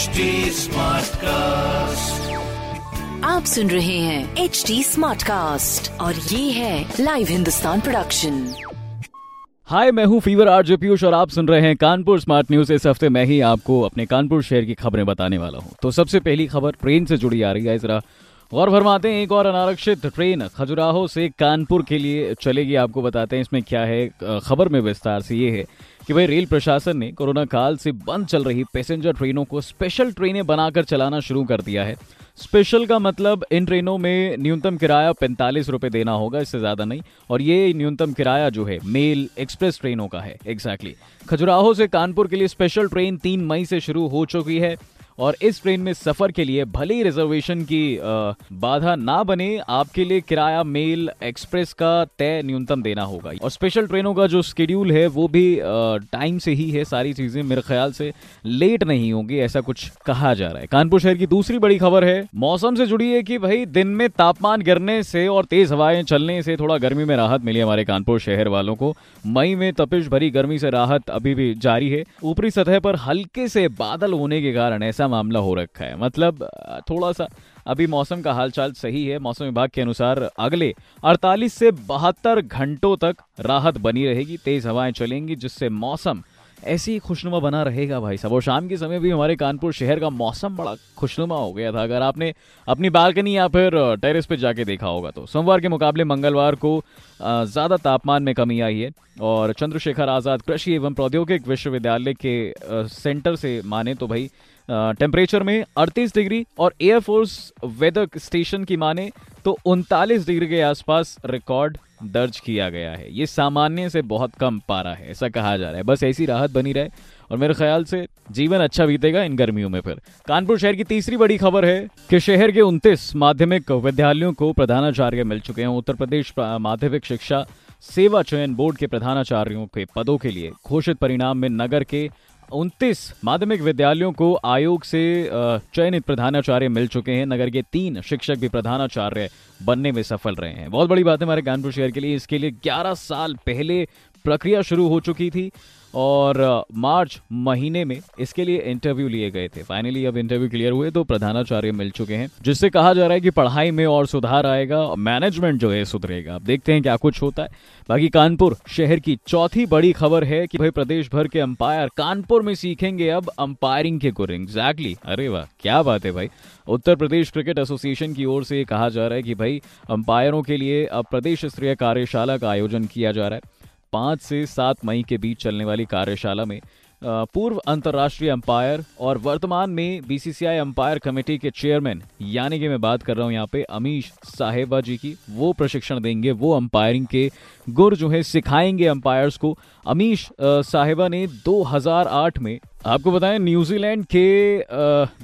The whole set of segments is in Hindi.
HD कास्ट आप सुन रहे हैं एच डी स्मार्ट कास्ट और ये है लाइव हिंदुस्तान प्रोडक्शन हाय मैं हूँ फीवर आर पीयूष और आप सुन रहे हैं कानपुर स्मार्ट न्यूज़ इस हफ़्ते मैं ही आपको अपने कानपुर शहर की खबरें बताने वाला हूँ। तो सबसे पहली खबर ट्रेन से जुड़ी आ रही है। जरा गौर फरमाते हैं एक और अनारक्षित ट्रेन खजुराहो से कानपुर के लिए चलेगी, आपको बताते हैं इसमें क्या है। खबर में विस्तार से ये है कि भाई रेल प्रशासन ने कोरोना काल से बंद चल रही पैसेंजर ट्रेनों को स्पेशल ट्रेनें बनाकर चलाना शुरू कर दिया है। स्पेशल का मतलब इन ट्रेनों में न्यूनतम किराया पैंतालीस रुपए देना होगा, इससे ज़्यादा नहीं। और ये न्यूनतम किराया जो है, मेल एक्सप्रेस ट्रेनों का है एग्जैक्टली exactly. खजुराहो से कानपुर के लिए स्पेशल ट्रेन तीन मई से शुरू हो चुकी है। और इस ट्रेन में सफ़र के लिए भले ही रिजर्वेशन की बाधा ना बने, आपके लिए किराया मेल एक्सप्रेस का तय न्यूनतम देना होगा। और स्पेशल ट्रेनों का जो स्केड्यूल है, वो भी टाइम से ही है सारी चीज़ें, मेरे ख्याल से लेट नहीं होंगी, ऐसा कुछ कहा जा रहा है। कानपुर शहर की दूसरी बड़ी खबर है, मौसम से जुड़ी है कि भाई दिन में तापमान गिरने से और तेज हवाएँ चलने से थोड़ा गर्मी में राहत मिली हमारे कानपुर शहर वालों को। मई में तपिश भरी गर्मी से राहत अभी भी जारी है। ऊपरी सतह पर हल्के से बादल होने के कारण ऐसा मामला हो रखा है। मतलब थोड़ा सा अभी मौसम का हालचाल सही है। मौसम विभाग के अनुसार अगले 48 से बहत्तर घंटों तक राहत बनी रहेगी, तेज हवाएँ चलेंगी, जिससे मौसम ऐसी खुशनुमा बना रहेगा भाई साहब। और शाम के समय भी हमारे कानपुर शहर का मौसम बड़ा खुशनुमा हो गया था। अगर आपने अपनी बालकनी या फिर टेरेस पे जाके देखा होगा तो। सोमवार के मुकाबले मंगलवार को ज़्यादा तापमान में कमी आई है और चंद्रशेखर आज़ाद कृषि एवं प्रौद्योगिक विश्वविद्यालय के सेंटर से माने तो भाई टेम्परेचर में 38 डिग्री और एयरफोर्स वेदर स्टेशन की माने तो उनतालीस डिग्री के आसपास रिकॉर्ड दर्ज किया गया है। ये सामान्य से बहुत कम पारा है, ऐसा कहा जा रहा है। बस ऐसी राहत बनी रहे और मेरे ख्याल से जीवन अच्छा बीतेगा इन गर्मियों में फिर। कानपुर शहर की तीसरी बड़ी खबर है कि शहर के 29 माध्यमिक विद्यालयों को प्रधानाचार्य मिल चुके हैं। उत्तर प्रदेश माध्यमिक शिक्षा सेवा चयन बोर्ड के प्रधानाचार्यों के पदों के लिए घोषित परिणाम में नगर के उनतीस माध्यमिक विद्यालयों को आयोग से चयनित प्रधानाचार्य मिल चुके हैं। नगर के तीन शिक्षक भी प्रधानाचार्य बनने में सफल रहे हैं। बहुत बड़ी बात है हमारे कानपुर शहर के लिए। इसके लिए 11 साल पहले प्रक्रिया शुरू हो चुकी थी और मार्च महीने में इसके लिए इंटरव्यू लिए गए थे। फाइनली अब इंटरव्यू क्लियर हुए तो प्रधानाचार्य मिल चुके हैं, जिससे कहा जा रहा है कि पढ़ाई में और सुधार आएगा और मैनेजमेंट जो है सुधरेगा। अब देखते हैं क्या कुछ होता है। बाकी कानपुर शहर की चौथी बड़ी खबर है कि भाई प्रदेश भर के अंपायर कानपुर में सीखेंगे अब अंपायरिंग के गुर एग्जैक्टली अरे वाह, क्या बात है भाई। उत्तर प्रदेश क्रिकेट एसोसिएशन की ओर से कहा जा रहा है कि भाई, अंपायरों के लिए अब प्रदेश स्तरीय कार्यशाला का आयोजन किया जा रहा है। पाँच से सात मई के बीच चलने वाली कार्यशाला में पूर्व अंतर्राष्ट्रीय अंपायर और वर्तमान में बीसीसीआई अंपायर कमेटी के चेयरमैन, यानी कि मैं बात कर रहा हूँ यहाँ पे अमीश साहेबा जी की, वो प्रशिक्षण देंगे, वो अंपायरिंग के गुर जो है, सिखाएँगे अंपायर्स को। अमीश साहेबा ने 2008 में, आपको बताएँ, न्यूजीलैंड के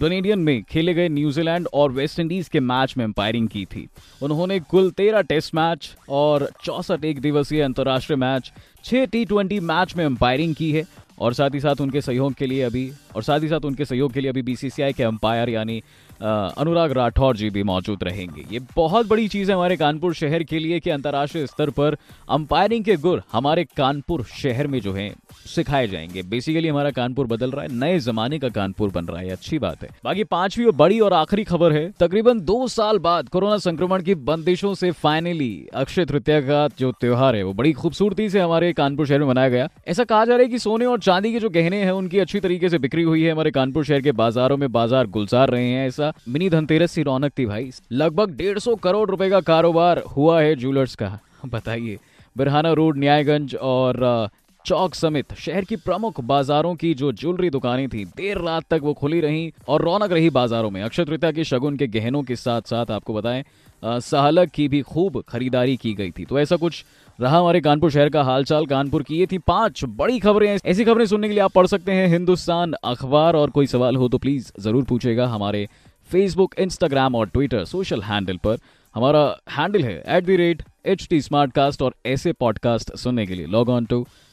डोनेडियन में खेले गए न्यूजीलैंड और वेस्ट इंडीज के मैच में अंपायरिंग की थी। उन्होंने कुल तेरह टेस्ट मैच और चौसठ एक दिवसीय अंतर्राष्ट्रीय मैच, छह टी ट्वेंटी मैच में अंपायरिंग की है। और साथ ही साथ उनके सहयोग के लिए अभी, और साथ ही साथ उनके सहयोग के लिए अभी बीसीसीआई के अंपायर यानी अनुराग राठौर जी भी मौजूद रहेंगे। ये बहुत बड़ी चीज़ है हमारे कानपुर शहर के लिए कि अंतर्राष्ट्रीय स्तर पर अंपायरिंग के गुर हमारे कानपुर शहर में जो है सिखाए जाएँगे। बेसिकली हमारा कानपुर बदल रहा है, नए जमाने का कानपुर बन रहा है अच्छी बात है। बाकी पांचवी और बड़ी और आखिरी खबर है, तकरीबन दो साल बाद कोरोना संक्रमण की बंदिशों से फाइनली अक्षय तृतीया का जो त्योहार है, वो बड़ी खूबसूरती से हमारे कानपुर शहर में मनाया गया। ऐसा कहा जा रहा है कि सोने और चांदी के जो गहने हैं, उनकी अच्छी तरीके से बिक्री हुई है। हमारे कानपुर शहर के बाजारों में बाज़ार गुलजार रहे हैं, ऐसा मिनी धनतेरस की रौनक थी भाई। लगभग डेढ़ सौ करोड़ रुपए का कारोबार हुआ है ज्वेलर्स का। बताइए, बिरहाना रोड, न्यायगंज और चौक समेत शहर की प्रमुख बाजारों की जो ज्वेलरी दुकानें थी, देर रात तक वो खुली रही और रौनक रही बाजारों में। अक्षय तृतीया के शगुन के गहनों के साथ साथ आपको बताएँ सहलक की भी खूब खरीदारी की गई थी। तो ऐसा कुछ रहा हमारे कानपुर शहर का हालचाल। कानपुर की ये थी पाँच बड़ी खबरें। ऐसी खबरें सुनने के लिए आप पढ़ सकते हैं हिंदुस्तान अखबार। और कोई सवाल हो तो प्लीज़ ज़रूर पूछेगा हमारे फेसबुक इंस्टाग्राम और ट्विटर सोशल हैंडल पर। हमारा हैंडल है at the rate H T smart cast और ऐसे पॉडकास्ट सुनने के लिए। Log on to